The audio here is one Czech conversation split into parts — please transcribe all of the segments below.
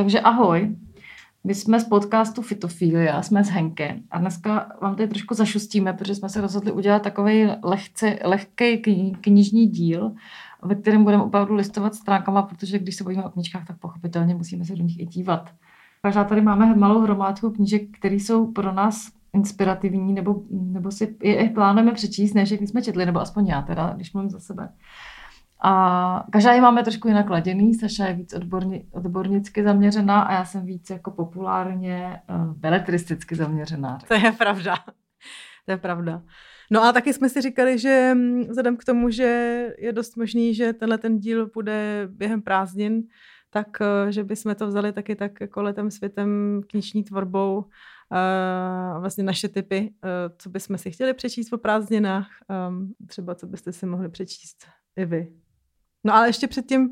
Takže ahoj. My jsme z podcastu Fitofilia, jsme z Henke a dneska vám tady trošku zašustíme, protože jsme se rozhodli udělat takový lehký knižní díl, ve kterém budeme opravdu listovat stránkama, protože když se bavíme o knížkách, tak pochopitelně musíme se do nich i dívat. Takže tady máme malou hromádku knížek, které jsou pro nás inspirativní, nebo, nebo si je plánujeme přečíst, než jak jsme četli, nebo aspoň já teda, když mluvím za sebe. A každá je máme trošku jinak laděný. Saša je víc odborni, odbornicky zaměřená a já jsem víc jako populárně uh, beletristicky zaměřená. To je pravda. To je pravda. No a taky jsme si říkali, že mm, vzhledem k tomu, že je dost možný, že tenhle ten díl bude během prázdnin, tak eh, že bychom to vzali taky tak jako letem světem knižní tvorbou a vlastně naše typy, eh, co bychom si chtěli přečíst po prázdninách, ehm, třeba co byste si mohli přečíst i vy. No ale ještě předtím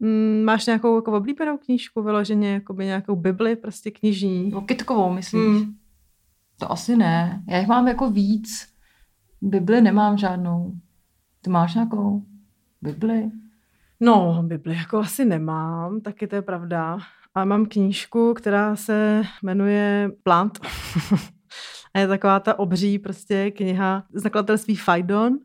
mm, máš nějakou jako oblíbenou knížku, vyloženě jako nějakou bibli, prostě knižní. Kytkovou, myslíš? Hmm. To asi ne. Já jich mám jako víc. Bibli nemám žádnou. Ty máš nějakou Bibli? No, Bibli jako asi nemám, taky to je pravda. A mám knížku, která se jmenuje Plant. a je taková ta obří prostě kniha z nakladatelství Fajdon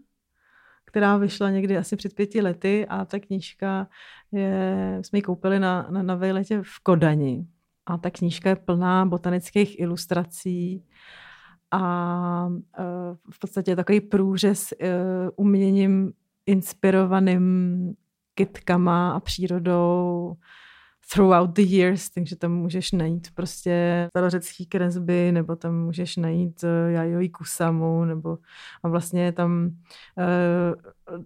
která vyšla někdy asi před pěti lety a ta knížka je, jsme ji koupili na, na, na vejletě v Kodani. A ta knížka je plná botanických ilustrací a uh, v podstatě je takový průřez uh, uměním inspirovaným kytkama a přírodou throughout the years, takže tam můžeš najít prostě starořecký kresby, nebo tam můžeš najít uh, Yayoi Kusamu, nebo a vlastně tam uh,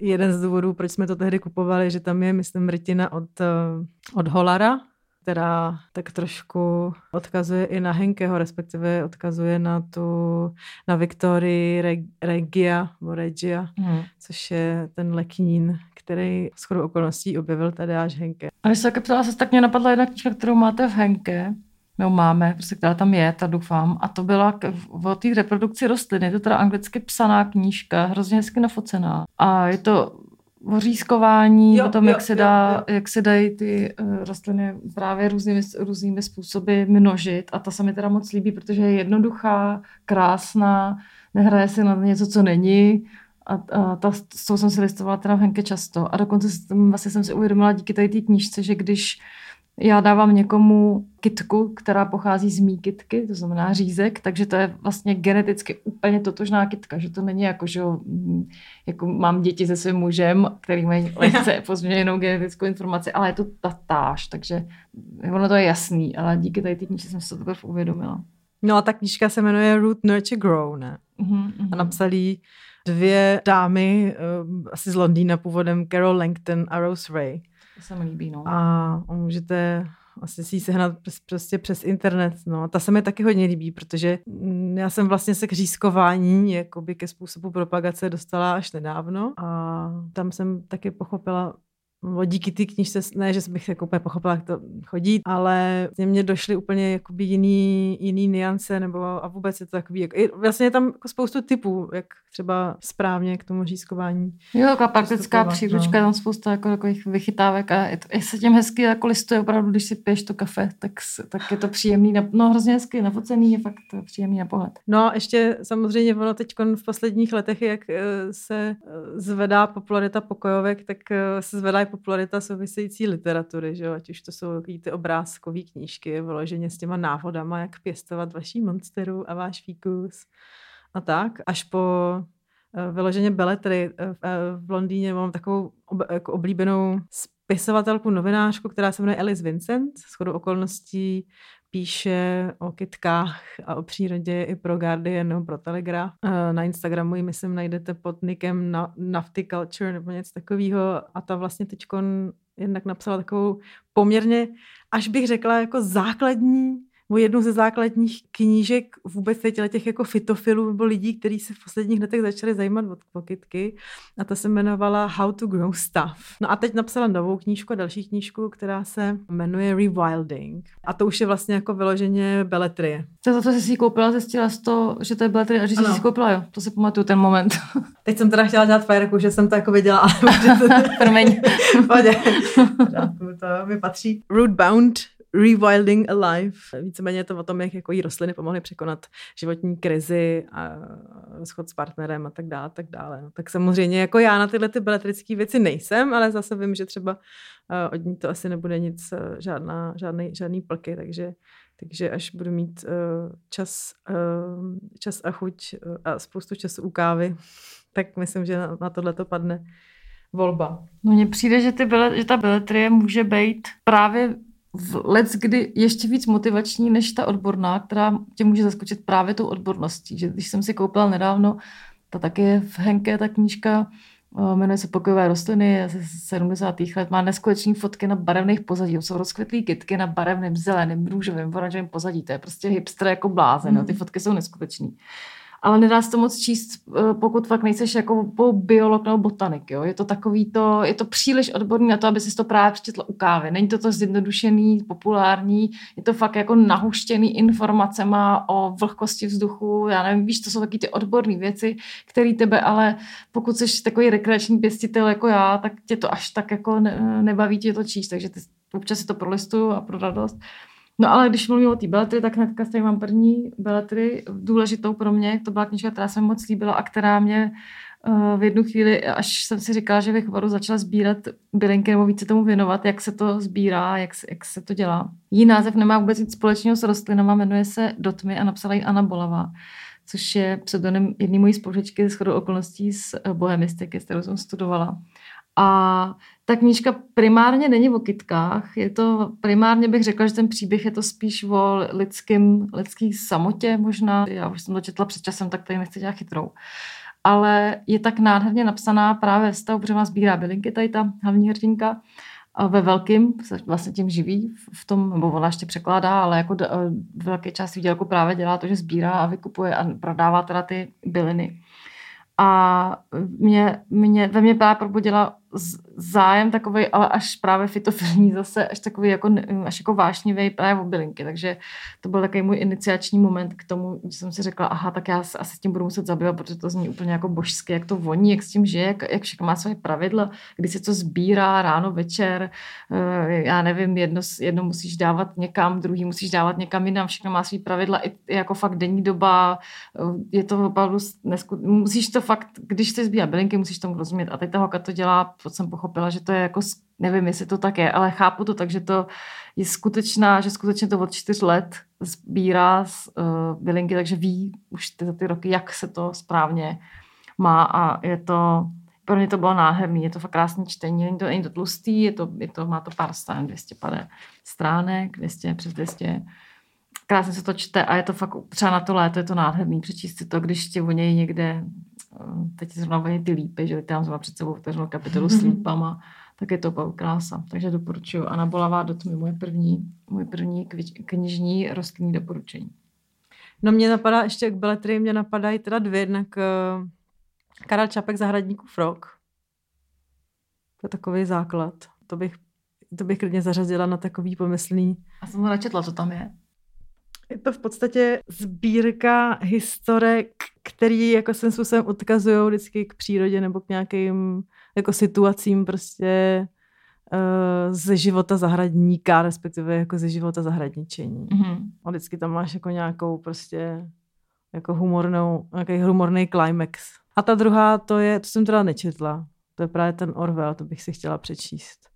jeden z důvodů, proč jsme to tehdy kupovali, že tam je, myslím, rytina od, uh, od Holara, která tak trošku odkazuje i na Henkeho, respektive odkazuje na tu, na Viktorii Regia, nebo Regia, hmm. což je ten leknín, který s chodou okolností objevil tady až Henke. A když se taky ptala, se tak mě napadla jedna knižka, kterou máte v Henke, no máme, prostě která tam je, ta doufám. A to byla k, o té reprodukci rostlin. Je to teda anglicky psaná knížka, hrozně hezky nafocená. A je to ořízkování, jo, o tom, jo, jak, se dá, jo, jo. jak se dají ty uh, rostliny právě různými, různými způsoby množit. A ta se mi teda moc líbí, protože je jednoduchá, krásná, nehraje se na něco, co není. A, a ta, s tou jsem se listovala teda v Henke často. A dokonce vlastně jsem si uvědomila díky té knížce, že když já dávám někomu kitku, která pochází z mý kitky, to znamená řízek, takže to je vlastně geneticky úplně totožná kitka, že to není jako, že jako mám děti se svým mužem, který mají lehce pozměněnou genetickou informaci, ale je to tatáž, takže ono to je jasný, ale díky tady té knížce jsem se to teprve uvědomila. No a ta knížka se jmenuje Root Nurture Grow, ne? Uh-huh. A napsali dvě dámy, uh, asi z Londýna původem, Carol Langton a Rose Ray. Se mi líbí, no. A můžete asi si ji sehnat prostě přes internet. No. Ta se mi taky hodně líbí, protože mm, já jsem vlastně se k řízkování, jakoby ke způsobu propagace dostala až nedávno a tam jsem taky pochopila nebo díky té knižce, ne, že bych jako úplně pochopila, jak to chodí, ale mě došly úplně jakoby jiný, jiný niance, nebo a vůbec je to takový, jako, vlastně je tam jako spoustu typů, jak třeba správně k tomu řízkování. Jo, taková praktická příručka, no. tam spousta jako takových vychytávek a je, to, je se tím hezky jako listuje opravdu, když si piješ to kafe, tak, tak je to příjemný, na, no hrozně hezky nafocený, je fakt příjemný na pohled. No a ještě samozřejmě ono teď v posledních letech, jak eh, se eh, zvedá popularita pokojovek, tak eh, se zvedá popularita související literatury, že jo? ať už to jsou ty obrázkové knížky, vyloženě s těma návodama, jak pěstovat vaší monsteru a váš fíkus a tak, až po uh, vyloženě beletry uh, v Londýně mám takovou jako oblíbenou spisovatelku, novinářku, která se jmenuje Alice Vincent. S chodou okolností píše o kytkách a o přírodě i pro Guardian nebo pro Telegraph. Na Instagramu ji, myslím, najdete pod nikem Nafty Culture nebo něco takového a ta vlastně teď jednak napsala takovou poměrně, až bych řekla, jako základní o jednu ze základních knížek vůbec těch jako fitofilů nebo lidí, kteří se v posledních letech začali zajímat o kytky a ta se jmenovala How to Grow Stuff. No a teď napsala novou knížku a další knížku, která se jmenuje Rewilding. A to už je vlastně jako vyloženě beletrie. To je to, co jsi si koupila, zjistila z to, že to je beletrie a že jsi si koupila, jo. To si pamatuju ten moment. Teď jsem teda chtěla dělat fajerku, že jsem to jako viděla, ale Promiň. to mi patří. Rootbound Rewilding Alive. Víceméně je to o tom, jak jako jí rostliny pomohly překonat životní krizi a schod s partnerem a tak dále, tak dále. No, tak samozřejmě jako já na tyhle ty beletrické věci nejsem, ale zase vím, že třeba uh, od ní to asi nebude nic, uh, žádná, žádný, žádný plky, takže takže až budu mít uh, čas, uh, čas a chuť uh, a spoustu času u kávy, tak myslím, že na, na tohle to padne volba. No mně přijde, že, ty bele, že ta beletrie může být právě v let, kdy ještě víc motivační než ta odborná, která tě může zaskočit právě tou odborností. Že když jsem si koupila nedávno, ta taky je v Henke, ta knížka, eh, jmenuje se Pokojové rostliny, je ze 70. let, má neskutečné fotky na barevných pozadí, jsou rozkvetlý kytky na barevném, zeleném, růžovém, oranžovém pozadí, to je prostě hipster jako blázen, mm. ty fotky jsou neskutečné ale nedá se to moc číst, eh, pokud fakt nejseš jako biolog nebo botanik. Jo? Je to takový to, je to příliš odborný na to, aby si to právě přečetla u kávy. Není to to zjednodušený, populární, je to fakt jako nahuštěný informacema o vlhkosti vzduchu, já nevím, víš, to jsou taky ty odborné věci, které tebe ale, pokud jsi takový rekreační pěstitel jako já, tak tě to až tak jako ne, nebaví tě to číst, takže ty občas si to prolistuju a pro radost. No ale když mluvím o té beletry, tak hnedka tady mám první beletry, důležitou pro mě. To byla knižka, která se mi moc líbila a která mě uh, v jednu chvíli, až jsem si říkala, že bych opravdu začala sbírat bylinky nebo více tomu věnovat, jak se to sbírá, jak, jak se to dělá. Jí název nemá vůbec nic společného s rostlinama, jmenuje se Dotmy a napsala ji Anna Bolavá což je pseudonym jedné mojí spolužečky z chodou okolností z bohemistiky, s kterou jsem studovala. A ta knížka primárně není o kytkách, je to primárně bych řekla, že ten příběh je to spíš o lidským, lidský samotě možná. Já už jsem to četla před časem, tak tady nechci dělat chytrou. Ale je tak nádherně napsaná právě ve stavu, protože má sbírá bylinky, tady ta hlavní hrdinka ve velkým, vlastně tím živí v tom, nebo ona ještě překládá, ale jako velké části výdělku právě dělá to, že sbírá a vykupuje a prodává teda ty byliny. A mě, mě, ve mně právě probudila zájem takový, ale až právě fitofilní zase, až takový jako, až jako vášnivý právě o bylinky. Takže to byl takový můj iniciační moment k tomu, že jsem si řekla, aha, tak já se asi s tím budu muset zabývat, protože to zní úplně jako božské, jak to voní, jak s tím žije, jak, jak všechno má své pravidla, kdy se to sbírá ráno, večer, eh, já nevím, jedno, jedno musíš dávat někam, druhý musíš dávat někam jinam, všechno má své pravidla, i jako fakt denní doba, eh, je to opravdu, nesku, musíš to fakt, když se sbírá bylinky, musíš tomu rozumět. A teď ta holka to dělá to jsem pochopila, že to je jako, nevím, jestli to tak je, ale chápu to tak, že to je skutečná, že skutečně to od čtyř let sbírá z uh, bylinky, takže ví už ty, za ty roky, jak se to správně má a je to, pro mě to bylo náherný, je to fakt krásný čtení, není to, není to tlustý, je to, je to, má to pár stran, 250 stránek, 200 přes 200 krásně se to čte a je to fakt třeba na to léto je to nádherný přečíst si to, když tě něj někde teď zrovna voní ty lípy, že tam zrovna před sebou otevřel kapitolu s lípama, tak je to opravdu krása. Takže doporučuji. Anna Bolavá do tmy, moje první, moje první knižní rostlinní doporučení. No mě napadá ještě k beletrii, mě napadají teda dvě, jednak uh, Karel Čapek Zahradníků frog. To je takový základ. To bych, to bych klidně zařadila na takový pomyslný. A jsem ho načetla, co tam je. Je to v podstatě sbírka historek, který jako svým způsobem odkazují vždycky k přírodě nebo k nějakým jako situacím prostě uh, ze života zahradníka, respektive jako ze života zahradničení. Mm-hmm. A vždycky tam máš jako nějakou prostě jako humornou, nějaký humorný climax. A ta druhá, to je, to jsem teda nečetla, to je právě ten Orwell, to bych si chtěla přečíst,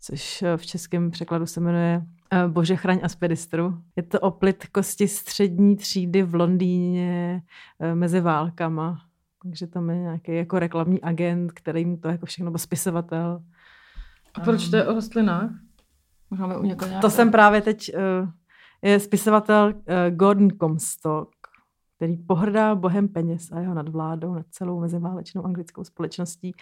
což v českém překladu se jmenuje Eh, Bože chraň Aspedistru. Je to o plitkosti střední třídy v Londýně eh, mezi válkama. Takže tam je nějaký jako reklamní agent, který mu to jako všechno, nebo spisovatel. A proč to je o rostlinách? Máme u někoho To jsem právě teď, je spisovatel Gordon Comstock, který pohrdá bohem peněz a jeho nadvládou nad celou meziválečnou anglickou společností.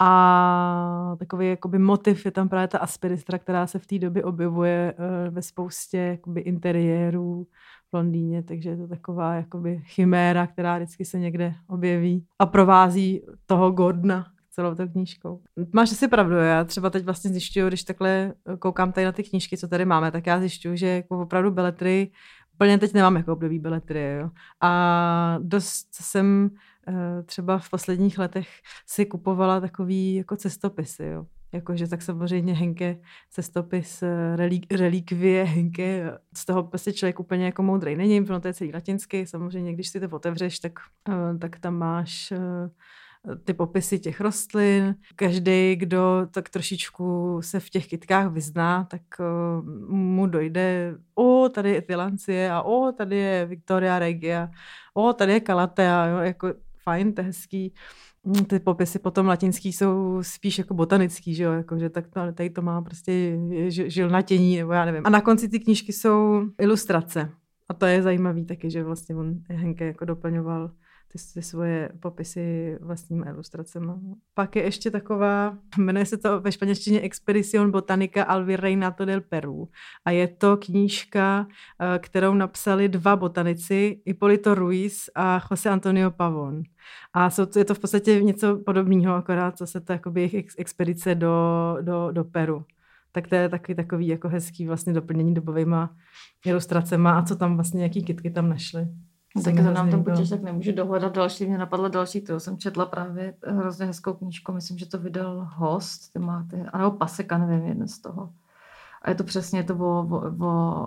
A takový jakoby motiv je tam právě ta aspiristra, která se v té době objevuje eh, ve spoustě jakoby interiérů v Londýně, takže je to taková jakoby chiméra, která vždycky se někde objeví a provází toho Gordona celou tou knížkou. Máš asi pravdu, já třeba teď vlastně zjišťuju, když takhle koukám tady na ty knížky, co tady máme, tak já zjišťuju, že jako opravdu beletry úplně teď nemám jako období beletry, jo. A dost jsem eh, třeba v posledních letech si kupovala takový jako cestopisy, jo. Jakože tak samozřejmě Henke cestopis eh, relík, relikvie Henke, z toho prostě člověk úplně jako moudrej není, protože to je celý latinsky, samozřejmě když si to otevřeš, tak, eh, tak tam máš ty popisy těch rostlin. Každý, kdo tak trošičku se v těch kytkách vyzná, tak uh, mu dojde, o, tady je Tilancie a o, tady je Victoria Regia, o, tady je Calatea, jo, jako fajn, to hezký. Mm, ty popisy potom latinský jsou spíš jako botanický, že jo, jako, že tak to, tady to má prostě žilnatění, nebo já nevím. A na konci ty knížky jsou ilustrace. A to je zajímavý taky, že vlastně on Henke jako doplňoval ty, ty svoje popisy vlastníma ilustracemi. Pak je ještě taková, jmenuje se to ve španělštině Expedición Botanica al Virreinato del Peru. A je to knížka, eh, kterou napsali dva botanici, Ipolito Ruiz a José Antonio Pavon. A jsou, je to v podstatě něco podobného, akorát co se to jakoby jejich expedice do, do, do Peru tak to je taky takový jako hezký vlastně doplnění dobovýma ilustracema a co tam vlastně, jaký kitky tam našli. Tak to nám tam počítač tak nemůžu dohledat další. Mě napadla další, kterou jsem četla právě hrozně hezkou knížku. Myslím, že to vydal host, ty máte, anebo Paseka, nevím, jeden z toho. A je to přesně to o, o, o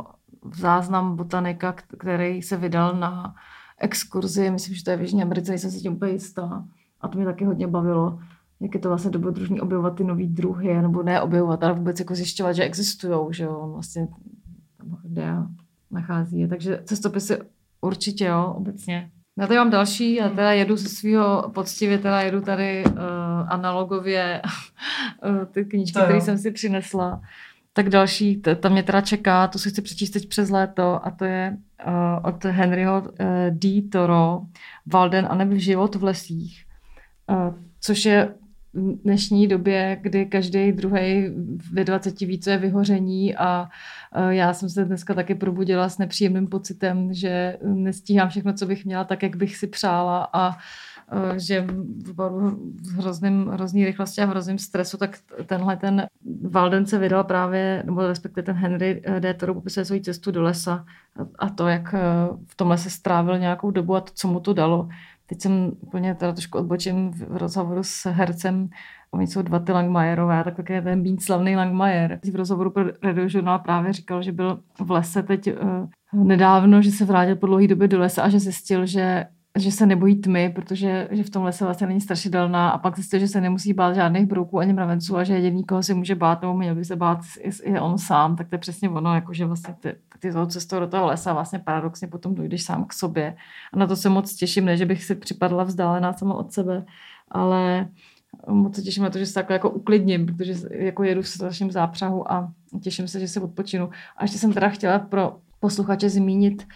záznam botanika, který se vydal na exkurzi, myslím, že to je v Jižní Americe, jsem si tím úplně jistá. A to mě taky hodně bavilo, jak je to vlastně dobrodružný objevovat ty nové druhy, nebo ne objevovat, ale vůbec jako zjišťovat, že existují, že jo, on vlastně kde nachází je. Takže cestopisy Určitě jo, obecně. Já tady mám další, já teda jedu ze svého poctivě, teda jedu tady uh, analogově uh, ty knížky, které jsem si přinesla. Tak další, tam mě teda čeká, to si chci přečíst teď přes léto a to je uh, od Henryho uh, D. Toro, Walden a nebo život v lesích, uh, což je dnešní době, kdy každý druhý ve 20 více je vyhoření a já jsem se dneska taky probudila s nepříjemným pocitem, že nestíhám všechno, co bych měla, tak, jak bych si přála a že v hrozným, hrozný rychlosti a v hrozným stresu, tak tenhle ten Walden se vydal právě, nebo respektive ten Henry D. Thoreau popisuje svou cestu do lesa a to, jak v tom lese strávil nějakou dobu a to, co mu to dalo. Teď jsem úplně teda trošku odbočím v rozhovoru s hercem, oni jsou dva ty Langmajerové, tak také ten být slavný Langmajer. V rozhovoru pro Radio Journal právě říkal, že byl v lese teď uh, nedávno, že se vrátil po dlouhé době do lesa a že zjistil, že že se nebojí tmy, protože že v tom lese vlastně není strašidelná a pak zjistil, že se nemusí bát žádných brouků ani mravenců a že jediný, koho si může bát nebo měl by se bát, je on sám, tak to je přesně ono, jakože vlastně ty, ty toho cestou do toho lesa vlastně paradoxně potom dojdeš sám k sobě. A na to se moc těším, ne, že bych si připadla vzdálená sama od sebe, ale moc se těším na to, že se takhle jako uklidním, protože jako jedu v strašném zápřahu a těším se, že se odpočinu. A ještě jsem teda chtěla pro posluchače zmínit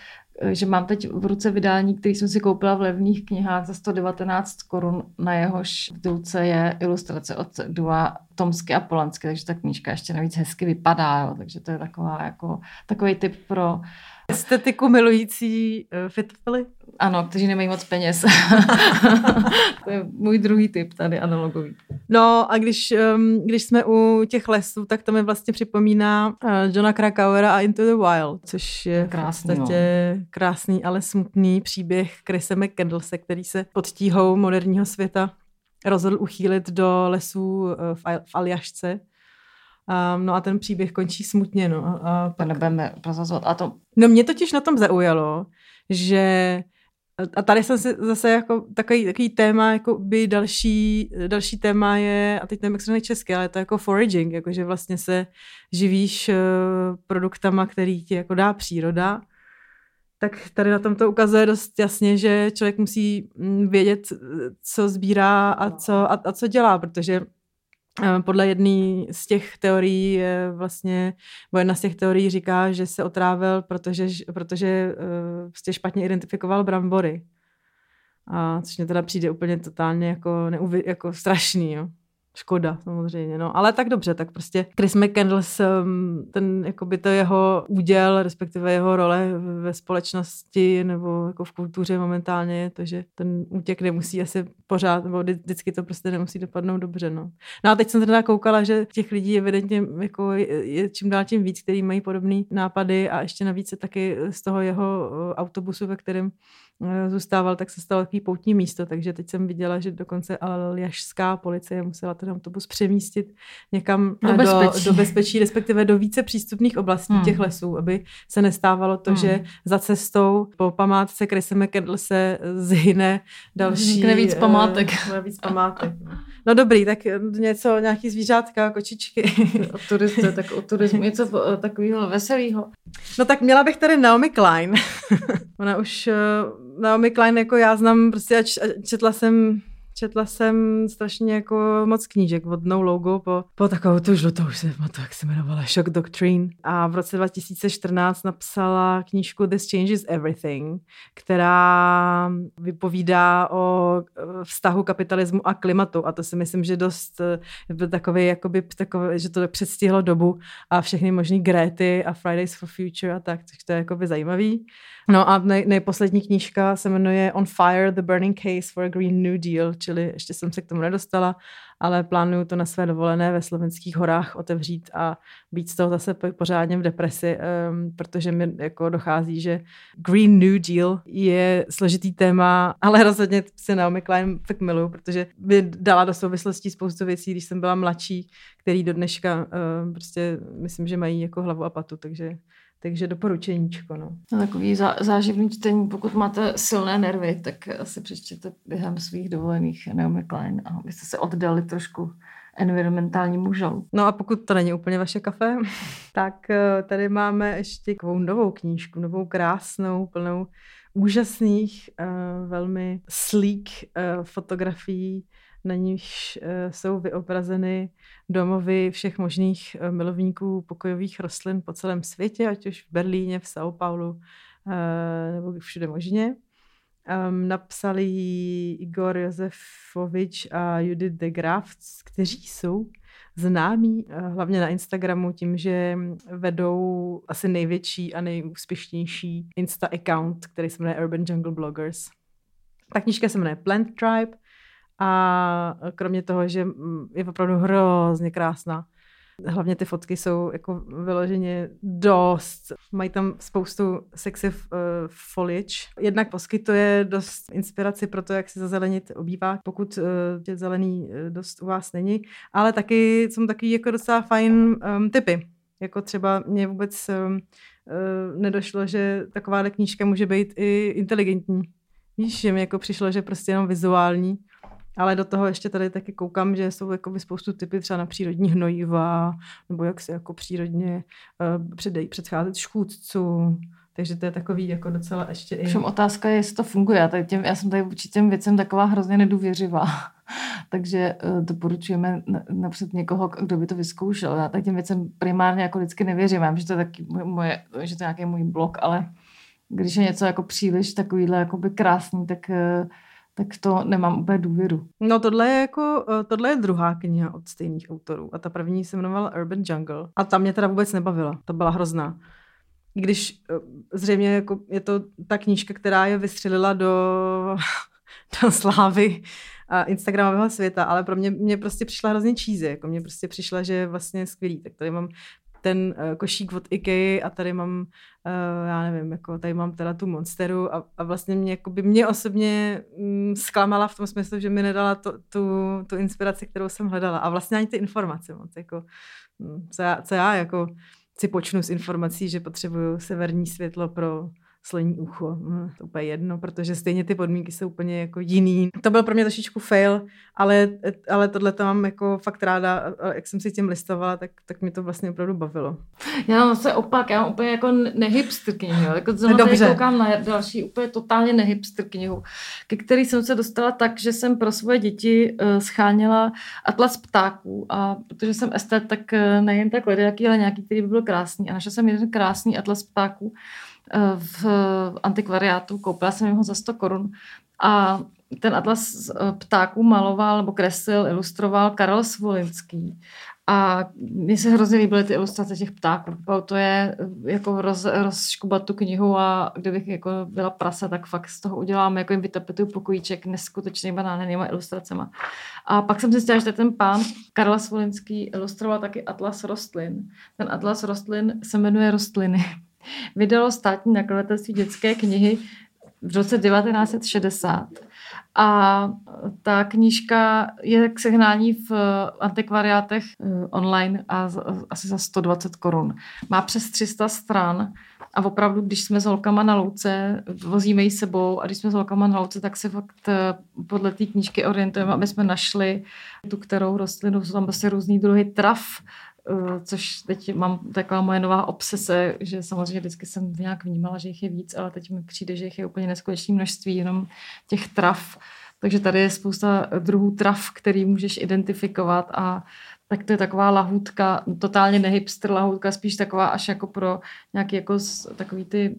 že mám teď v ruce vydání, který jsem si koupila v levných knihách za 119 korun, na jehož v je ilustrace od Dua Tomsky a Polansky, takže ta knížka ještě navíc hezky vypadá, jo, takže to je taková jako, takový typ pro estetiku milující uh, fitfily? Ano, kteří nemají moc peněz. to je můj druhý typ tady analogový. No a když, um, když jsme u těch lesů, tak to mi vlastně připomíná uh, Johna Krakauera a Into the Wild, což je krásný, v podstatě no. krásný, ale smutný příběh Chrisa McCandlese, který se pod tíhou moderního světa rozhodl uchýlit do lesů uh, v, v Aljašce Um, no a ten příběh končí smutně, no. A, a pak... To nebudeme prozazovat. A to... No mě totiž na tom zaujalo, že a tady jsem si zase jako takový, takový téma, jako by další, další téma je, a teď nevím, jak se česky, ale je to jako foraging, jako že vlastně se živíš uh, produktama, který ti jako dá příroda. Tak tady na tom to ukazuje dost jasně, že člověk musí mm, vědět, co sbírá a co, a, a co dělá, protože podle jedné z těch teorií vlastně, bo jedna z těch teorií říká, že se otrávil, protože, protože prostě špatně identifikoval brambory. A což mě teda přijde úplně totálně jako, neuvi, jako strašný, jo. Škoda, samozřejmě, no. Ale tak dobře, tak prostě Chris McCandless, um, ten, jakoby to jeho úděl, respektive jeho role ve společnosti nebo jako v kultuře momentálně je to, že ten útěk nemusí asi pořád, nebo vždycky to prostě nemusí dopadnout dobře, no. No a teď jsem teda koukala, že těch lidí evidentně jako je, čím dál tím víc, který mají podobné nápady a ještě navíc se taky z toho jeho uh, autobusu, ve kterém Eh, zůstával, tak se stalo takový poutní místo, takže teď jsem viděla, že dokonce aljašská policie musela ten autobus přemístit někam do bezpečí, do, do bezpečí respektive do více přístupných oblastí hmm. těch lesů, aby se nestávalo to, hmm. že za cestou po památce Chrisa McCandle se zhyne další... Vznikne víc památek. Uh, víc památek. No dobrý, tak něco, nějaký zvířátka, kočičky. o turisty, tak o turismu něco takového veselého. No tak měla bych tady Naomi Klein. Ona už Naomi Klein jako já znám, prostě a četla jsem četla jsem strašně jako moc knížek od No Logo po, po takovou tu žlutou, už se to, jak se jmenovala, Shock Doctrine. A v roce 2014 napsala knížku This Changes Everything, která vypovídá o eh, vztahu kapitalismu a klimatu. A to si myslím, že dost byl takový, jakoby, takový, že to předstihlo dobu a všechny možný Grety a Fridays for Future a tak, což to je jakoby zajímavý. No a nej, nejposlední knížka se jmenuje On Fire, The Burning Case for a Green New Deal, čili ještě jsem se k tomu nedostala, ale plánuju to na své dovolené ve slovenských horách otevřít a být z toho zase pořádně v depresi, um, protože mi jako dochází, že Green New Deal je složitý téma, ale rozhodně si Naomi Klein tak miluju, protože by dala do souvislostí spoustu věcí, když jsem byla mladší, který do dneška uh, prostě myslím, že mají jako hlavu a patu, takže takže doporučeníčko. No. no takový zá, záživný čtení, pokud máte silné nervy, tak asi přečtěte během svých dovolených Naomi Klein a abyste se oddali trošku environmentálnímu žalu. No a pokud to není úplně vaše kafe, tak eh, tady máme ještě takovou novou knížku, novou krásnou, plnou úžasných, uh, velmi sleek uh, fotografií na níž eh, jsou vyobrazeny domovy všech možných eh, milovníků pokojových rostlin po celém světě, ať už v Berlíně, v São Paulo eh, nebo všude možně. Um, napsali Igor Josefovič a Judith de Graaf, kteří jsou známí hlavně na Instagramu tím, že vedou asi největší a nejúspěšnější Insta account, který se jmenuje Urban Jungle Bloggers. Ta knížka se jmenuje Plant Tribe a kromě toho, že je opravdu hrozně krásná. Hlavně ty fotky jsou jako vyloženě dost. Mají tam spoustu sexy uh, foliage. Jednak poskytuje dost inspiraci pro to, jak si zazelenit obývák, pokud uh, tě zelený uh, dost u vás není. Ale taky jsou taky jako docela fajn um, typy. Jako třeba mě vůbec um, uh, nedošlo, že taková knížka může být i inteligentní. Víš, že mi jako přišlo, že prostě jenom vizuální ale do toho ještě tady taky koukám, že jsou jako spoustu typy třeba na přírodní hnojiva, nebo jak se jako přírodně uh, předcházet škůdcům. Takže to je takový jako docela ještě i... Všem otázka je, jestli to funguje. Já, tady těm, já jsem tady vůči těm věcem taková hrozně nedůvěřivá. Takže uh, doporučujeme napřed někoho, kdo by to vyzkoušel. Já tady těm věcem primárně jako vždycky nevěřím. Vím, že to je taky moje, že to je nějaký můj blok, ale když je něco jako příliš takovýhle krásný, tak uh, tak to nemám úplně důvěru. No tohle je jako, eh, tohle je druhá kniha od stejných autorů a ta první se jmenovala Urban Jungle a ta mě teda vůbec nebavila, to byla hrozná. Když eh, zřejmě jako je to ta knížka, která je vystřelila do, do slávy a Instagramového světa, ale pro mě, mě prostě přišla hrozně cheesy, jako mě prostě přišla, že je vlastně skvělý. Tak tady mám ten uh, košík od IKEA a tady mám, uh, já nevím, jako tady mám teda tu Monsteru a, a vlastně mě, jako by mě osobně mm, zklamala v tom smyslu, že mi nedala to, tu, tu inspiraci, kterou jsem hledala. A vlastně ani ty informace moc, jako, mm, co, já, co já jako si počnu s informací, že potřebuju severní světlo pro sloní ucho. Hm, to úplně jedno, protože stejně ty podmínky jsou úplně jako jiný. To byl pro mě trošičku fail, ale, ale tohle to mám jako fakt ráda. A jak jsem si tím listovala, tak, tak mi to vlastně opravdu bavilo. Já mám zase opak, já mám úplně jako nehipster knihu. Jako Dobře. koukám na další úplně totálně nehipster knihu, ke který jsem se dostala tak, že jsem pro svoje děti uh, scháněla atlas ptáků a protože jsem estet, tak uh, nejen tak jaký, ale nějaký, který by byl krásný. A našla jsem jeden krásný atlas ptáků, v antikvariátu, koupila jsem ho za 100 korun a ten atlas eh, ptáků maloval nebo kreslil, ilustroval Karel Svolinský. A mně se hrozně líbily ty ilustrace těch ptáků. To je eh, jako roz, rozškubat tu knihu a kdybych jako byla prasa, tak fakt z toho udělám, jako jim vytapetuju pokojíček neskutečnýma nádhernýma ilustracema. A pak jsem zjistila, že ten pán Karel Svolinský ilustroval taky atlas rostlin. Ten atlas rostlin se jmenuje Rostliny vydalo státní nakladatelství dětské knihy v roce 1960. A ta knížka je k sehnání v antikvariátech eh, online a asi za 120 korun. Má přes 300 stran a opravdu, když jsme s holkama na louce, vozíme ji sebou a když jsme s holkama na louce, tak se fakt eh, podle té knížky orientujeme, aby jsme našli tu kterou rostlinu. Jsou tam prostě různý druhy trav, což teď mám taková moje nová obsese, že samozřejmě vždycky jsem nějak vnímala, že jich je víc, ale teď mi přijde, že jich je úplně neskutečné množství, jenom těch trav. Takže tady je spousta druhů trav, který můžeš identifikovat a tak to je taková lahůdka, totálně nehipster lahůdka, spíš taková až jako pro nějaký jako takový ty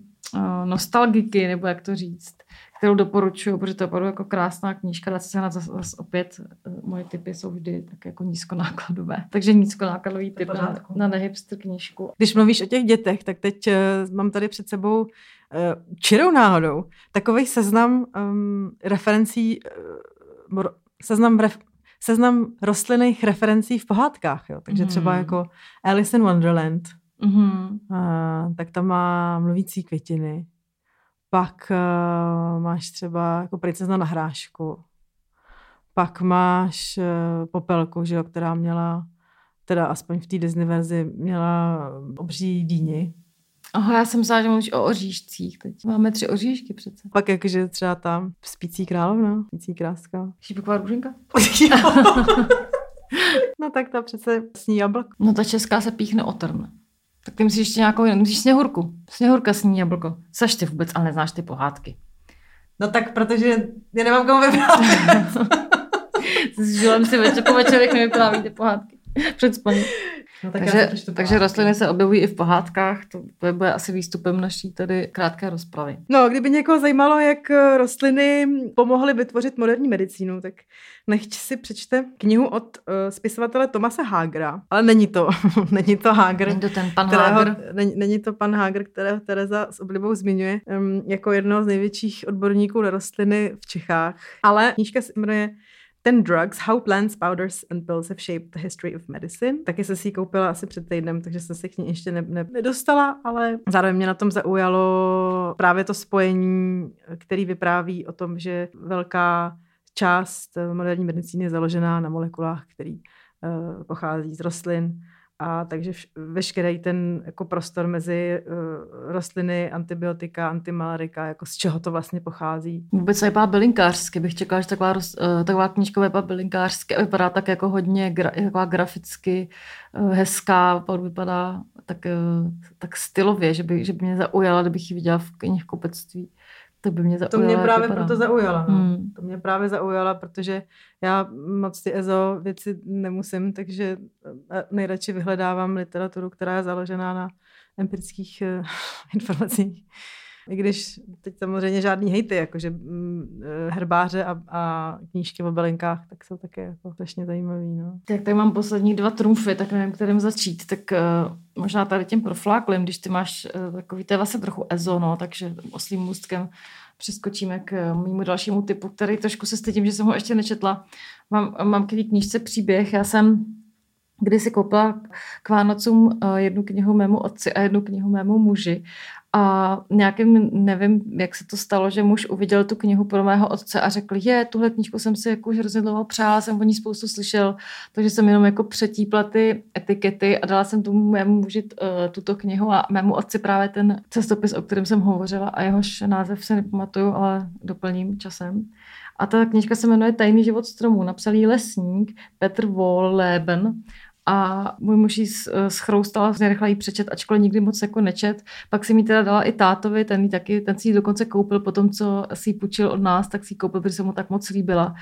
nostalgiky, nebo jak to říct kterou doporučuju, protože to je opravdu jako krásná knížka, dá se na zase zas opět, eh, moje typy jsou vždy tak jako nízkonákladové. Takže nízkonákladový typ na, na nehipster knížku. Když mluvíš o těch dětech, tak teď uh, mám tady před sebou uh, čirou náhodou takový seznam um, referencí, uh, seznam ref, seznam rostlinných referencí v pohádkách. Jo? Takže mm. třeba jako Alice in Wonderland, mm-hmm. uh, tak tam má mluvící květiny. Pak uh, máš třeba jako princezna na hrášku. Pak máš uh, popelku, že jo, která měla, teda aspoň v té Disney verzi, měla obří dýni. Aha, já jsem myslela, že mluvíš o oříšcích teď. Máme tři oříšky přece. Pak jakože třeba tam spící královna, spící kráska. Šípková růženka? no tak ta přece sní jablko. No ta česká se píchne otrn. Tak ty myslíš ještě nějakou jinou, myslíš sněhurku. Sněhurka sní jablko. Saš ty vůbec, ale neznáš ty pohádky. No tak, protože já nemám komu vyprávět. S žilem si večer po večerech nevypráví ty pohádky. Před spaním. No, tak takže, takže rostliny se objevují i v pohádkách, to, to bude asi výstupem naší tady krátké rozpravy. No, kdyby někoho zajímalo, jak eh, rostliny pomohly vytvořit moderní medicínu, tak nechť si přečte knihu od uh, spisovatele Tomase Hagera. Ale není to, není to Hager. Není to ten pan kterého, Hager. Není, není to pan Hager, kterého Tereza s oblibou zmiňuje um, jako jednoho z největších odborníků na rostliny v Čechách. Ale knížka se jmenuje ten Drugs, How Plants, Powders and Pills Have Shaped the History of Medicine. Taky jsem si ji koupila asi před týdnem, takže jsem se k ní ještě ne, ne, nedostala, ale zároveň mě na tom zaujalo právě to spojení, který vypráví o tom, že velká část moderní medicíny je založená na molekulách, který uh, pochází z rostlin a takže veškerý ten jako prostor mezi uh, rostliny, antibiotika, antimalarika, jako z čeho to vlastně pochází. Vůbec vypadá bylinkářsky, bych čekala, že taková, uh, taková knížka vypadá bylinkářsky a vypadá tak jako hodně gra, taková graficky uh, hezká, vypadá tak, uh, tak stylově, že by, že by mě zaujala, kdybych ji viděla v knihkupectví. To by mě zaujala. To mě právě vypadá. proto zaujala. No. Hmm. To mě právě zaujala, protože já moc ty EZO věci nemusím, takže eh, nejradši vyhledávám literaturu, která je založená na empirických uh, informacích. I když teď samozřejmě žádný hejty, jakože mm, eh, herbáře a, a knížky o belinkách, tak jsou také jako strašně zajímavý. No. Tak tady mám poslední dva trumfy, tak nevím, kterým začít. Tak uh, možná tady tím profláklým, když ty máš uh, takový, to je vlastně trochu ezo, no, takže oslým můstkem přeskočíme k mému dalšímu typu, který trošku se stydím, že jsem ho ještě nečetla. Mám, mám k knížce příběh. Já jsem když si koupila k Vánocům jednu knihu mému otci a jednu knihu mému muži A nějakým, nevím, jak se to stalo, že muž uviděl tu knihu pro mého otce a řekl, je, tuhle knížku jsem si jako už hrozně dlouho přála, jsem o ní spoustu slyšel, takže jsem jenom jako přetípla ty etikety a dala jsem tomu mému muži uh, tuto knihu a mému otci právě ten cestopis, o kterém jsem hovořila a jehož název se nepamatuju, ale doplním časem. A ta knižka se jmenuje Tajný život stromů. Napsal jí lesník Petr Wolleben a můj muž ji schroustal, hrozně rychle ji přečet, ačkoliv nikdy moc jako nečet. Pak si mi teda dala i tátovi, ten, taky, ten si ji dokonce koupil po tom, co si ji půjčil od nás, tak si ji koupil, protože se mu tak moc líbila.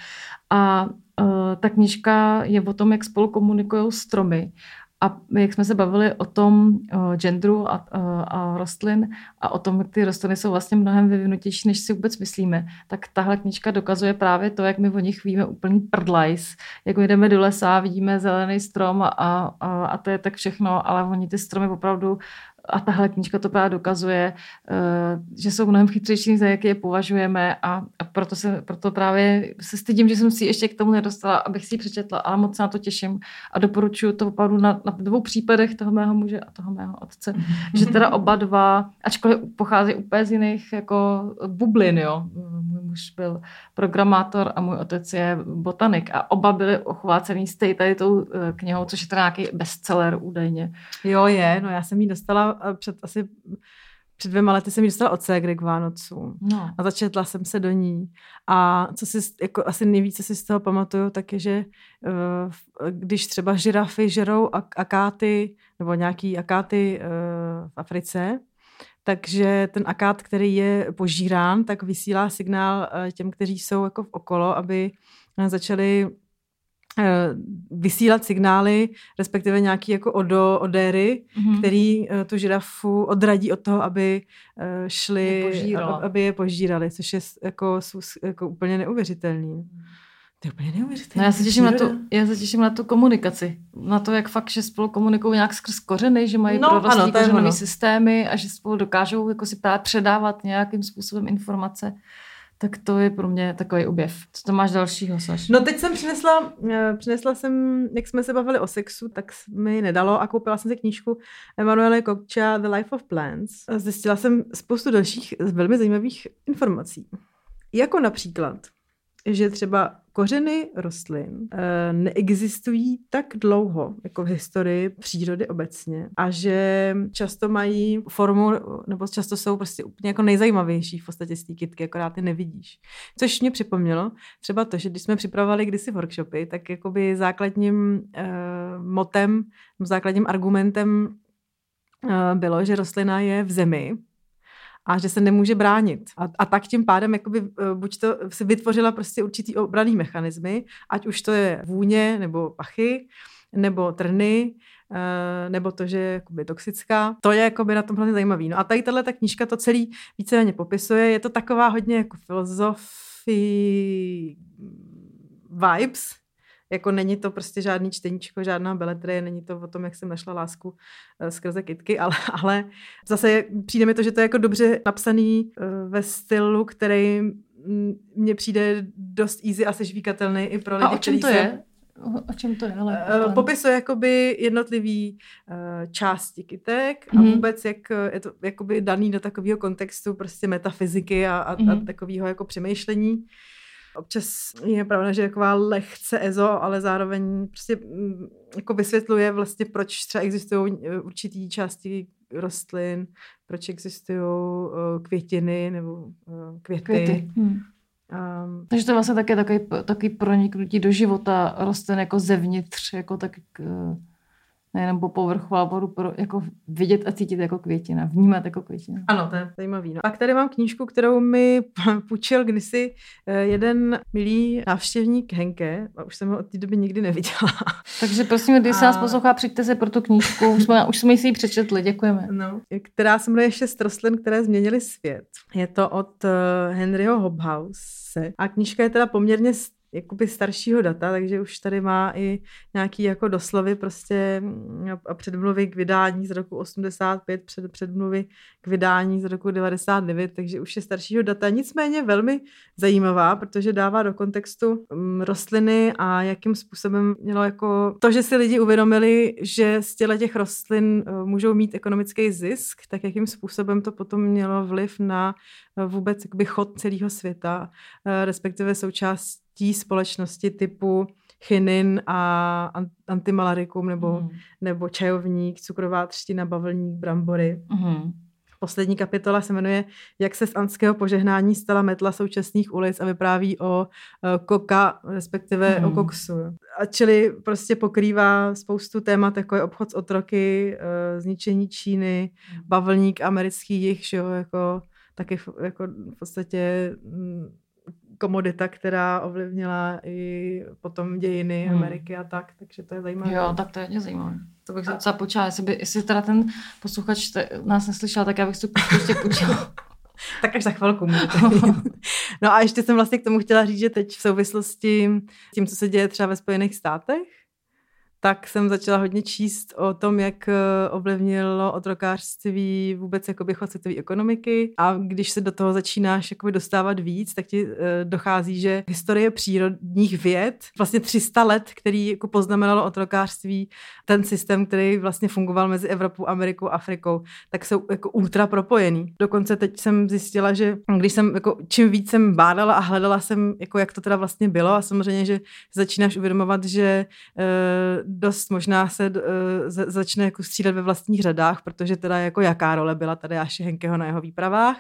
A uh, ta knižka je o tom, jak spolu komunikují stromy a jak jsme se bavili o tom o genderu a, a, a rostlin a o tom, jak ty rostliny jsou vlastně mnohem vyvinutější, než si vůbec myslíme, tak tahle knižka dokazuje právě to, jak my o nich víme úplný prdlajs. Jak jdeme do lesa, vidíme zelený strom a, a, a to je tak všechno, ale oni ty stromy opravdu a tahle knížka to právě dokazuje, eh, že jsou mnohem chytřejší, za jaké je považujeme a, a proto, se, proto právě se stydím, že jsem si ještě k tomu nedostala, abych si ji přečetla, ale moc se na to těším a doporučuji to opravdu na, na dvou případech toho mého muže a toho mého otce, že teda oba dva, ačkoliv pochází úplně z jiných jako bublin, jo. Muž byl programátor a můj otec je botanik a oba byli ochvácený z tady tou eh, knihou, což je teda nějaký bestseller údajně. Jo, je, no já jsem ji dostala před asi před dvěma lety jsem ji dostala od ségry k Vánocům no. a začetla jsem se do ní. A co si, jako asi nejvíce si z toho pamatuju, tak je, že uh, když třeba žirafy žerou ak- akáty, nebo nějaký akáty uh, v Africe, takže ten akát, který je požírán, tak vysílá signál uh, těm, kteří jsou jako v okolo, aby začali Eh, vysílat signály, respektive nějaký jako odo, odéry, mm-hmm. který tu žirafu odradí od toho, aby šli, je aby, je požírali, což je jako, jako úplně neuvěřitelný. To je úplně neuvěřitelné. No já se těším na tu, já se těším na tu komunikaci. Na to, jak fakt, že spolu komunikují nějak skrz kořeny, že mají no, prorostlý kořenový systémy a že spolu dokážou jako si předávat nějakým způsobem informace. Tak to je pro mě takový objev. Co to máš dalšího, Saš? No teď jsem přinesla, eh, přinesla jsem, jak jsme se bavili o sexu, tak mi nedalo a koupila jsem si knížku Emanuele Kokča The Life of Plants. Zjistila jsem spoustu dalších velmi zajímavých informací. Jako například, že třeba kořeny rostlin e, neexistují tak dlouho jako v historii přírody obecně a že často mají formu, nebo často jsou prostě úplně jako nejzajímavější v podstatě z té kytky, akorát ty nevidíš. Což mě připomnělo třeba to, že když jsme připravovali kdysi workshopy, tak jakoby základním e, motem, základním argumentem e, bylo, že rostlina je v zemi a že se nemůže bránit. A, a tak tím pádem jakoby, eh, buď to si vytvořila prostě určitý obraný mechanismy, ať už to je vůně nebo pachy, nebo trny, eh, nebo to, že je toxická. To je jakoby na tom hlavně zajímavý. No a tady tahle ta knížka to celý víceméně popisuje. Je to taková hodně jako filozofii vibes, jako není to prostě žádný čteníčko, žádná beletrie, není to o tom, jak jsem našla lásku uh, skrze kitky, ale, ale zase přijde mi to, že to je jako dobře napsaný uh, ve stylu, který mně přijde dost easy a sežvíkatelný i pro lidi, A o čem to se... je? O čem to je? Ale uh, popisuje jakoby jednotlivý uh, části kytek mm-hmm. a mhm. vůbec jak je to jakoby daný do takového kontextu prostě metafyziky a, a, mm-hmm. a mhm. takového jako přemýšlení. Občas je pravda, že je taková lehce ezo, ale zároveň prostě mm, jako vysvětluje vlastně, proč třeba existují e, určitý části rostlin, proč existují e, květiny nebo e, květy. květy. Hmm. Um, Takže to je vlastně také takový, takový proniknutí do života rostlin jako zevnitř, jako tak nejenom po povrchu, ale budu pro, jako vidět a cítit jako květina, vnímat jako květina. Ano, to je zajímavý. No. Pak tady mám knížku, kterou mi půjčil kdysi eh, jeden milý návštěvník Henke, a už jsem ho od té doby nikdy neviděla. Takže prosím, když a... se nás poslouchá, přijďte se pro tu knížku, už jsme, už jsme si ji přečetli, děkujeme. No, která se jmenuje Šest rostlin, které změnily svět. Je to od uh, Henryho Hobhouse a knížka je teda poměrně jakoby staršího data, takže už tady má i nějaký jako doslovy prostě mm, a předmluvy k vydání z roku 85, před, předmluvy k vydání z roku 99, takže už je staršího data. Nicméně velmi zajímavá, protože dává do kontextu um, rostliny a jakým způsobem mělo jako to, že si lidi uvědomili, že z těle těch rostlin uh, můžou mít ekonomický zisk, tak jakým způsobem to potom mělo vliv na uh, vůbec jakoby chod celého světa, uh, respektive součástí společnosti typu chinin a antimalarikum nebo, mm. nebo čajovník, cukrová třtina, bavlník, brambory. Mm. Poslední kapitola se jmenuje Jak se z anského požehnání stala metla současných ulic a vypráví o uh, koka, respektive hmm. o koksu. A čili prostě pokrývá spoustu témat, jako je obchod s otroky, uh, zničení Číny, hmm. bavlník americký jich, že jo, jako taky jako v podstatě mm, komodita, která ovlivnila i potom dějiny hmm. Ameriky a tak, takže to je zajímavé. Jo, tak to je hodně zajímavé. To bych se docela počala, jestli, by, jestli teda ten posluchač te, nás neslyšel, tak já bych si to prostě počala. tak až za chvilku No a ještě jsem vlastně k tomu chtěla říct, že teď v souvislosti s tím, co se děje třeba ve Spojených státech, tak jsem začala hodně číst o tom, jak eh, ovlivnilo otrokářství vůbec jakoby chod světové ekonomiky a když se do toho začínáš jakoby dostávat víc, tak ti eh, dochází, že historie přírodních věd, vlastně 300 let, který jako poznamenalo otrokářství, ten systém, který vlastně fungoval mezi Evropou, Amerikou, Afrikou, tak jsou jako ultra propojený. Dokonce teď jsem zjistila, že když jsem jako čím víc jsem bádala a hledala jsem, jako jak to teda vlastně bylo a samozřejmě, že začínáš uvědomovat, že uh, dost možná se uh, začne jako střídat ve vlastních řadách, protože teda jako jaká role byla tady Aši Henkeho na jeho výpravách,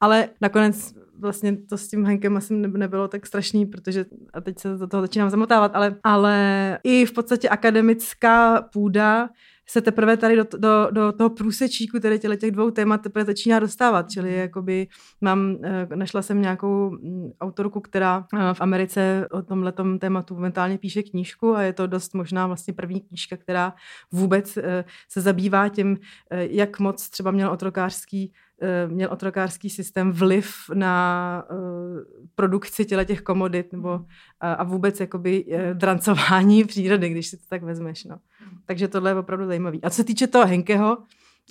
ale nakonec vlastně to s tím Henkem asi nebylo tak strašný, protože a teď se do toho začínám zamotávat, ale, ale i v podstatě akademická půda se teprve tady do, do, do toho průsečíku tady těle těch dvou témat teprve začíná dostávat. Čili mhm. jakoby mám, eh, našla jsem nějakou mm, autorku, která eh, v Americe o tomhle tématu momentálně píše knížku a je to dost možná vlastně první knížka, která vůbec eh, se zabývá tím, jak moc třeba měl otrokářský měl otrokářský systém vliv na produkci těle těch komodit nebo a vůbec jakoby drancování přírody, když si to tak vezmeš. No. Takže tohle je opravdu zajímavý. A co se týče toho Henkeho,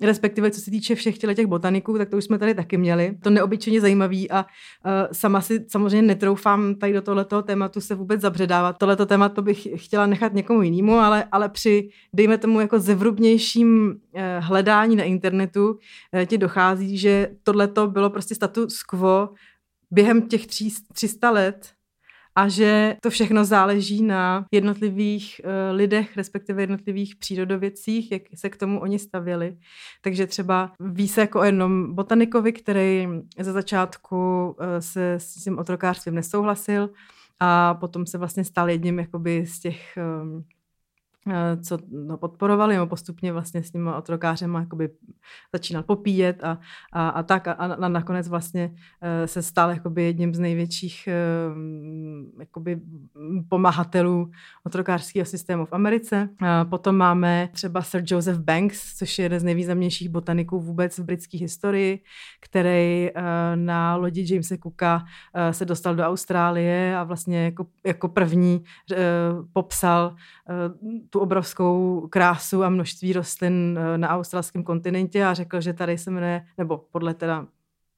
respektive co se týče všech těch botaniků, tak to už jsme tady taky měli. To neobyčejně zajímavý a uh, sama si samozřejmě netroufám tady do tohoto tématu se vůbec zabředávat. Tohleto téma to bych chtěla nechat někomu jinému, ale, ale při, dejme tomu, jako zevrubnějším uh, hledání na internetu uh, ti dochází, že tohleto bylo prostě status quo během těch tří, 300 let a že to všechno záleží na jednotlivých uh, lidech, respektive jednotlivých přírodovědcích, jak se k tomu oni stavěli. Takže třeba ví se jako o jednom botanikovi, který ze začátku uh, se s tím otrokářstvím nesouhlasil a potom se vlastně stal jedním jakoby z těch um, co no, podporovali, nebo postupně vlastně s nimi otrokářem jakoby začínal popíjet a, a, a tak a, a nakonec vlastně eh, se stal jakoby jedním z největších eh, jakoby pomahatelů otrokářského systému v Americe. A potom máme třeba Sir Joseph Banks, což je jeden z nejvýznamnějších botaniků vůbec v britské historii, který na lodi Jamesa Cooka se dostal do Austrálie a vlastně jako, jako první popsal tu obrovskou krásu a množství rostlin eh, na australském kontinentě a řekl, že tady se jmenuje, nebo podle teda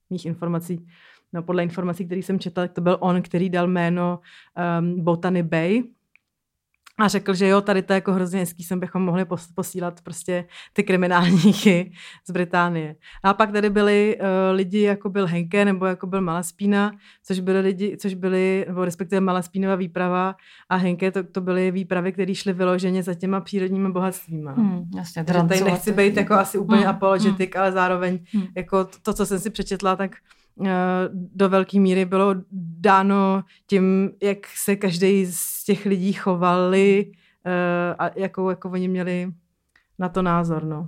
mých informací, no podle informací, které jsem četla, tak to byl on, který dal jméno um, Botany Bay, a řekl, že jo, tady to je jako hrozně hezký, sem bychom mohli posílat prostě ty kriminálníky z Británie. A pak tady byli uh, lidi, jako byl Henke nebo jako byl Malaspína, což byli lidi, což byli, nebo respektive Malaspínova výprava a Henke, to, to byly výpravy, které šly vyloženě za těma přírodními bohatstvíma. Hmm, jasně, Takže tady nechci být jako asi úplně hmm, apologetik, hmm. ale zároveň hmm. jako to, to, co jsem si přečetla, tak do velké míry bylo dáno tím, jak se každý z těch lidí chovali eh, a jakou jako oni měli na to názor. No.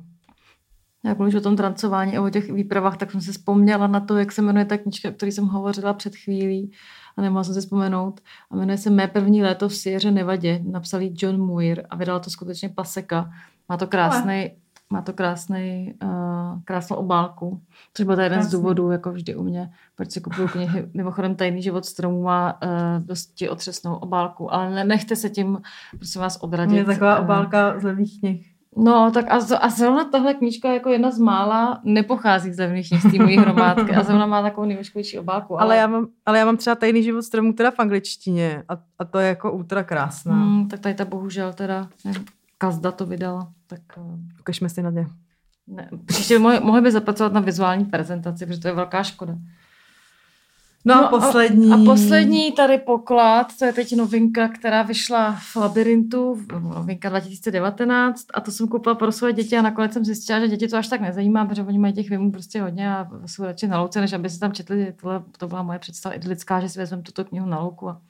Jak mluvíš o tom trancování a o těch výpravách, tak jsem si vzpomněla na to, jak se jmenuje ta knižka, o které jsem hovořila před chvílí a nemohla jsem si vzpomenout. A jmenuje se Mé první léto v Sierře Nevadě. Napsal John Muir a vydala to skutečně paseka. Má to krásný, má to krásný uh, krásnou obálku, což byl jeden z důvodů, jako vždy u mě, proč si kupuju knihy. Mimochodem Tajný život stromů má uh, dosti otřesnou obálku, ale nechte se tím, prosím vás, odradit. Je taková obálka z levných knih. No, tak a, a zrovna tahle knížka jako jedna z mála nepochází z levných knih z té mojí hromádky a zrovna má takovou nejvoškovější obálku. Ale... ale, já mám, ale já mám třeba tajný život stromů teda v angličtině a, a to je jako ultra krásná. Hmm, tak tady ta bohužel teda, nevím, Kazda to vydala. Tak, uh... Ukažme si na ně. Ne, příště mohli, mohli by zapracovat na vizuální prezentaci, protože to je velká škoda. No, no a poslední. A, a poslední tady poklad, to je teď novinka, která vyšla v Labirintu, novinka 2019 a to jsem koupila pro své děti a nakonec jsem zjistila, že děti to až tak nezajímá, protože oni mají těch vymů prostě hodně a jsou radši na louce, než aby si tam četli, tohle, to byla moje představa idylická, že si vezmeme tuto knihu na louku a,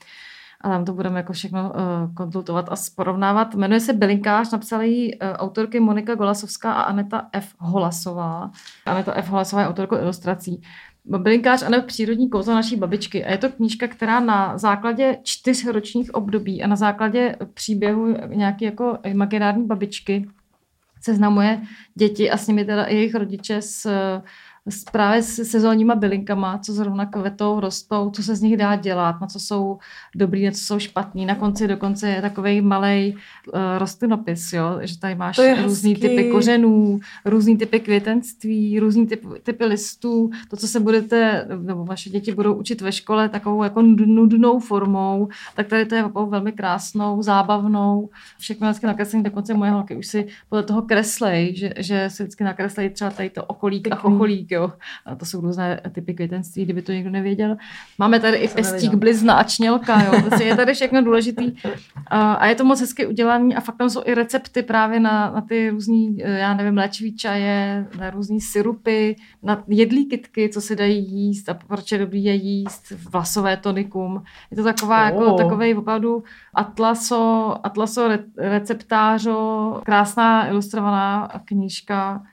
a tam to budeme jako všechno uh, konzultovat a porovnávat. Jmenuje se Bylinkář, napsali ji uh, autorky Monika Golasovská a Aneta F. Holasová. Aneta F. Holasová je autorkou ilustrací. Bylinkář a přírodní kouzlo naší babičky. A je to knížka, která na základě čtyř ročních období a na základě příběhu nějaké jako imaginární babičky seznamuje děti a s nimi teda i jejich rodiče s právě s sezónníma bylinkama, co zrovna kvetou, rostou, co se z nich dá dělat, na co jsou dobrý, na co jsou špatný. Na konci dokonce je takový malý uh, rostlinopis, jo? že tady máš různý typy kořenů, různý typy květenství, různý typy, typy listů, to, co se budete, nebo vaše děti budou učit ve škole takovou jako nudnou formou, tak tady to je velmi krásnou, zábavnou, všechno vždycky nakreslení, dokonce moje holky už si podle toho kreslej, že, že si vždycky nakreslej třeba tady to okolík a chocholík, jo. A to jsou různé typy květenství, kdyby to někdo nevěděl. Máme tady i pestík, blizna a čnělka, jo. Vlastně je tady všechno důležitý. A, a je to moc hezky udělané a fakt tam jsou i recepty právě na, na ty různý, já nevím, léčivý čaje, na různý syrupy, na jedlý kitky, co se dají jíst a proč je dobrý je jíst, vlasové tonikum. Je to taková, oh. jako takovej opravdu atlaso, atlaso receptářo, krásná ilustrovaná knížka,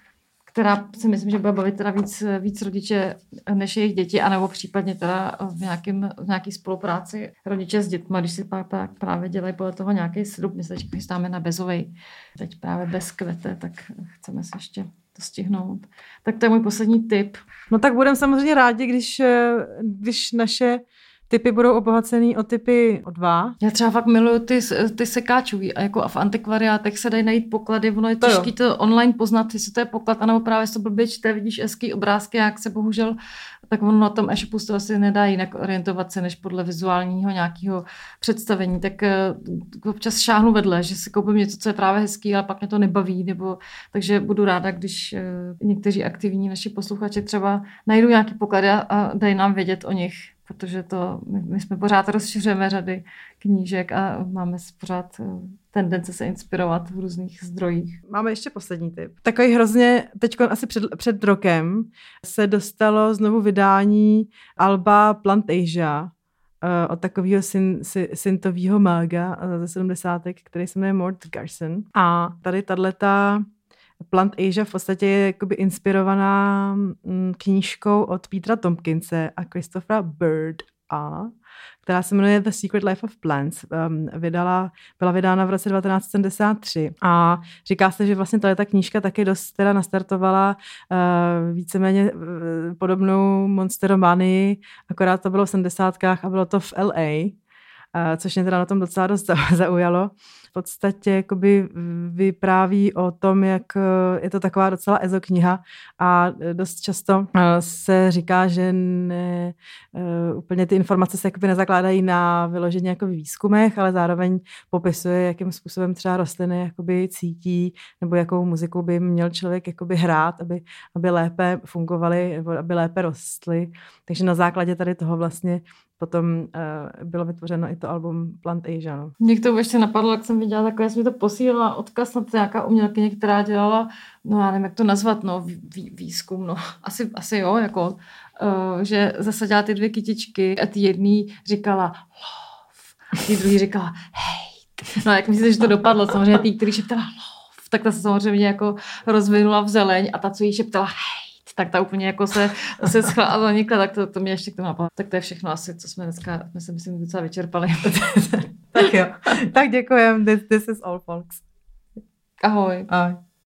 která si myslím, že bude bavit teda víc, víc rodiče než jejich děti, anebo případně teda v, nějakým, v nějaký spolupráci rodiče s dětmi, když si pak, pak právě dělají podle toho nějaký srub. My se teď chystáme na bezovej, teď právě bez kvete, tak chceme se ještě to stihnout. Tak to je můj poslední tip. No tak budeme samozřejmě rádi, když, když naše typy budou obohacený o typy o dva. Já třeba fakt miluju ty, ty sekáčový a jako v antikvariátech se dají najít poklady, ono je těžké to online poznat, jestli to je poklad, anebo právě to blbě čte, vidíš hezký obrázky, jak se bohužel tak ono na tom e-shopu to asi nedá jinak orientovat se, než podle vizuálního nějakého představení. Tak eh, občas šáhnu vedle, že si koupím něco, co je právě hezký, ale pak mě to nebaví, nebo takže budu ráda, když eh, někteří aktivní naši posluchači třeba najdou nějaký poklady a dají nám vědět o nich protože to, my, my jsme pořád rozšiřujeme řady knížek a máme pořád eh, tendence se inspirovat v různých zdrojích. Máme ještě poslední tip. Takový hrozně, teď asi před, před rokem se dostalo znovu vydání Alba Plantasia, uh, od takového syn, syntového mága ze 70. který se jmenuje Mort Garson. A tady tato Plant Asia v podstatě je jakoby inspirovaná mm, knížkou od Petra Tompkinse a Christophera Bird a která se jmenuje The Secret Life of Plants. Um, vydala, byla vydána v roce 1973 a říká se, že vlastně ta knížka taky dost teda nastartovala uh, víceméně uh, podobnou monsteromanii, akorát to bylo v 70. a bylo to v LA, což mě teda na tom docela dost zaujalo podstatě jakoby vypráví o tom, jak eh, je to taková docela ezo kniha a dost často eh, se říká, že ne, eh, úplně ty informace se jakoby nezakládají na vyloženě jako výzkumech, ale zároveň popisuje, jakým způsobem třeba rostliny jakoby cítí, nebo jakou muziku by měl člověk jakoby hrát, aby, aby lépe fungovaly, aby lépe rostly. Takže na základě tady toho vlastně potom uh, bylo vytvořeno i to album Plant Asia. No. Mě k tomu ještě napadlo, jak jsem viděla, takové jsem mi to posílala odkaz na to nějaká umělkyně, která dělala, no já nevím, jak to nazvat, no vý, výzkum, no asi, asi jo, jako, uh, že zasadila ty dvě kytičky a ty jedný říkala love, a ty druhý říkala hate. No jak myslíte, že to dopadlo? Samozřejmě ty, který šeptala love, tak ta se samozřejmě jako rozvinula v zeleň a ta, co jí šeptala hej, tak ta úplně jako se, se schla a zanikla, tak to, to mě ještě k tomu napadlo. Tak to je všechno asi, co jsme dneska, jsme se myslím docela vyčerpali. tak jo, tak děkujem, this, this is all folks. Ahoj. Ahoj.